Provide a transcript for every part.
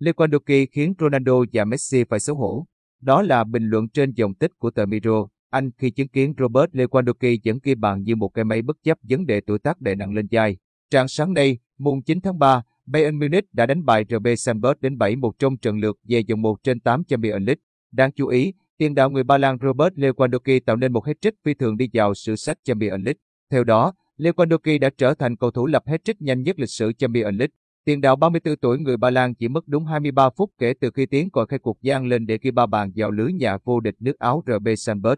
Lewandowski khiến Ronaldo và Messi phải xấu hổ. Đó là bình luận trên dòng tích của tờ Miro. Anh khi chứng kiến Robert Lewandowski dẫn ghi bàn như một cái máy bất chấp vấn đề tuổi tác đè nặng lên vai. Trạng sáng nay, mùng 9 tháng 3, Bayern Munich đã đánh bại RB Salzburg đến 7-1 trong trận lượt về vòng 1 trên 8 Champions League. Đáng chú ý, tiền đạo người Ba Lan Robert Lewandowski tạo nên một hat-trick phi thường đi vào sử sách Champions League. Theo đó, Lewandowski đã trở thành cầu thủ lập hat-trick nhanh nhất lịch sử Champions League. Tiền đạo 34 tuổi người Ba Lan chỉ mất đúng 23 phút kể từ khi tiến còi khai cuộc gian lên để ghi ba bàn vào lưới nhà vô địch nước Áo RB Salzburg,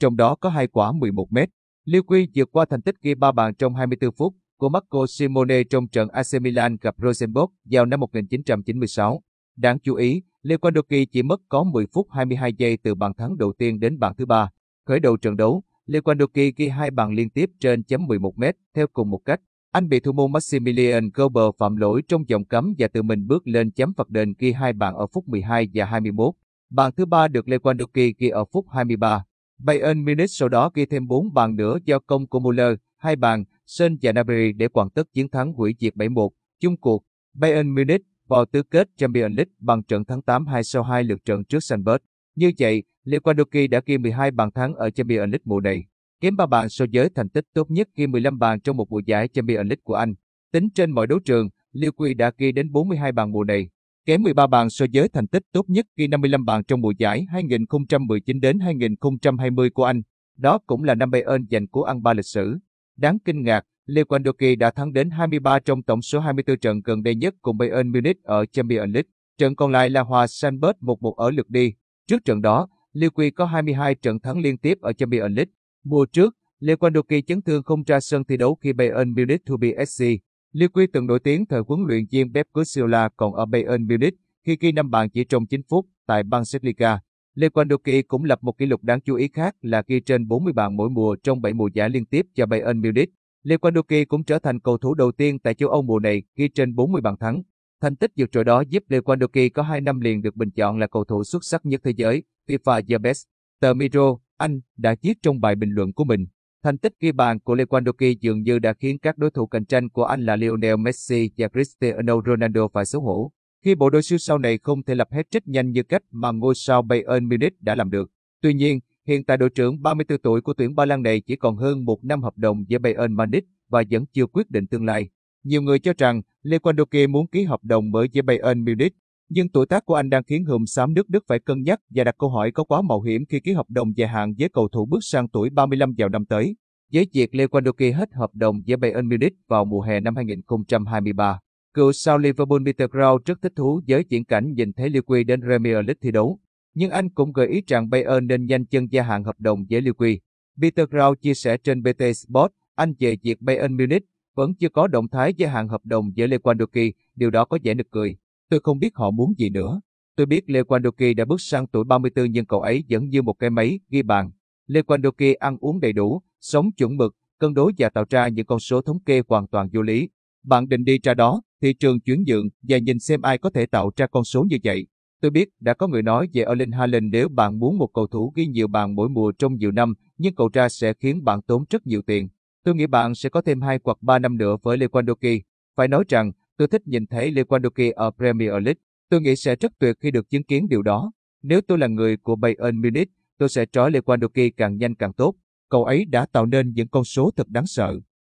trong đó có hai quả 11 mét. Liêu Quy vượt qua thành tích ghi ba bàn trong 24 phút của Marco Simone trong trận AC Milan gặp Rosenborg vào năm 1996. Đáng chú ý, Lewandowski chỉ mất có 10 phút 22 giây từ bàn thắng đầu tiên đến bàn thứ ba. Khởi đầu trận đấu, Lewandowski ghi hai bàn liên tiếp trên chấm 11 mét theo cùng một cách. Anh bị thủ môn Maximilian Gober phạm lỗi trong vòng cấm và tự mình bước lên chấm phạt đền ghi hai bàn ở phút 12 và 21. Bàn thứ ba được Lewandowski ghi ở phút 23. Bayern Munich sau đó ghi thêm 4 bàn nữa do công của Muller, hai bàn, Sơn và Nabry để hoàn tất chiến thắng hủy diệt 7-1. Chung cuộc, Bayern Munich vào tứ kết Champions League bằng trận thắng 8-2 sau hai lượt trận trước Salzburg. Như vậy, Lewandowski đã ghi 12 bàn thắng ở Champions League mùa này, Kiếm 3 bàn so với thành tích tốt nhất ghi 15 bàn trong một mùa giải Champions League của anh. Tính trên mọi đấu trường, Liêu Quy đã ghi đến 42 bàn mùa này, kém 13 bàn so với thành tích tốt nhất ghi 55 bàn trong mùa giải 2019 đến 2020 của anh. Đó cũng là năm Bayern giành cú ăn ba lịch sử. Đáng kinh ngạc, Lewandowski đã thắng đến 23 trong tổng số 24 trận gần đây nhất cùng Bayern Munich ở Champions League. Trận còn lại là hòa Sanbert 1-1 ở lượt đi. Trước trận đó, Liêu Quy có 22 trận thắng liên tiếp ở Champions League. Mùa trước, Lewandowski chấn thương không ra sân thi đấu khi Bayern Munich thua BSC. Lewandowski từng nổi tiếng thời huấn luyện viên Pep Guardiola còn ở Bayern Munich khi ghi năm bàn chỉ trong 9 phút tại Bundesliga. Lewandowski cũng lập một kỷ lục đáng chú ý khác là ghi trên 40 bàn mỗi mùa trong 7 mùa giải liên tiếp cho Bayern Munich. Lewandowski cũng trở thành cầu thủ đầu tiên tại châu Âu mùa này ghi trên 40 bàn thắng. Thành tích vượt trội đó giúp Lewandowski có 2 năm liền được bình chọn là cầu thủ xuất sắc nhất thế giới, FIFA The Best. Tờ Miro, anh, đã viết trong bài bình luận của mình. Thành tích ghi bàn của Lewandowski dường như đã khiến các đối thủ cạnh tranh của anh là Lionel Messi và Cristiano Ronaldo phải xấu hổ khi bộ đôi siêu sao này không thể lập hết trích nhanh như cách mà ngôi sao Bayern Munich đã làm được. Tuy nhiên, hiện tại đội trưởng 34 tuổi của tuyển Ba Lan này chỉ còn hơn một năm hợp đồng với Bayern Munich và vẫn chưa quyết định tương lai. Nhiều người cho rằng Lewandowski muốn ký hợp đồng mới với Bayern Munich, nhưng tuổi tác của anh đang khiến hùm xám nước Đức phải cân nhắc và đặt câu hỏi có quá mạo hiểm khi ký hợp đồng dài hạn với cầu thủ bước sang tuổi 35 vào năm tới. Với việc Lewandowski hết hợp đồng với Bayern Munich vào mùa hè năm 2023. Cựu sao Liverpool Peter Crouch rất thích thú với diễn cảnh nhìn thấy Liqui đến Premier League thi đấu. Nhưng anh cũng gợi ý rằng Bayern nên nhanh chân gia hạn hợp đồng với Liqui. Peter Crouch chia sẻ trên BT Sport, anh về việc Bayern Munich vẫn chưa có động thái gia hạn hợp đồng với Lewandowski, điều đó có vẻ nực cười. Tôi không biết họ muốn gì nữa. Tôi biết Lewandowski đã bước sang tuổi 34 nhưng cậu ấy vẫn như một cái máy ghi bàn. Lewandowski ăn uống đầy đủ, sống chuẩn mực, cân đối và tạo ra những con số thống kê hoàn toàn vô lý. Bạn định đi ra đó, thị trường chuyển nhượng và nhìn xem ai có thể tạo ra con số như vậy. Tôi biết đã có người nói về Erling Haaland nếu bạn muốn một cầu thủ ghi nhiều bàn mỗi mùa trong nhiều năm, nhưng cậu ra sẽ khiến bạn tốn rất nhiều tiền. Tôi nghĩ bạn sẽ có thêm 2 hoặc 3 năm nữa với Lewandowski. Phải nói rằng, tôi thích nhìn thấy Lewandowski ở Premier League. Tôi nghĩ sẽ rất tuyệt khi được chứng kiến điều đó. Nếu tôi là người của Bayern Munich, tôi sẽ trói Lewandowski càng nhanh càng tốt. Cậu ấy đã tạo nên những con số thật đáng sợ.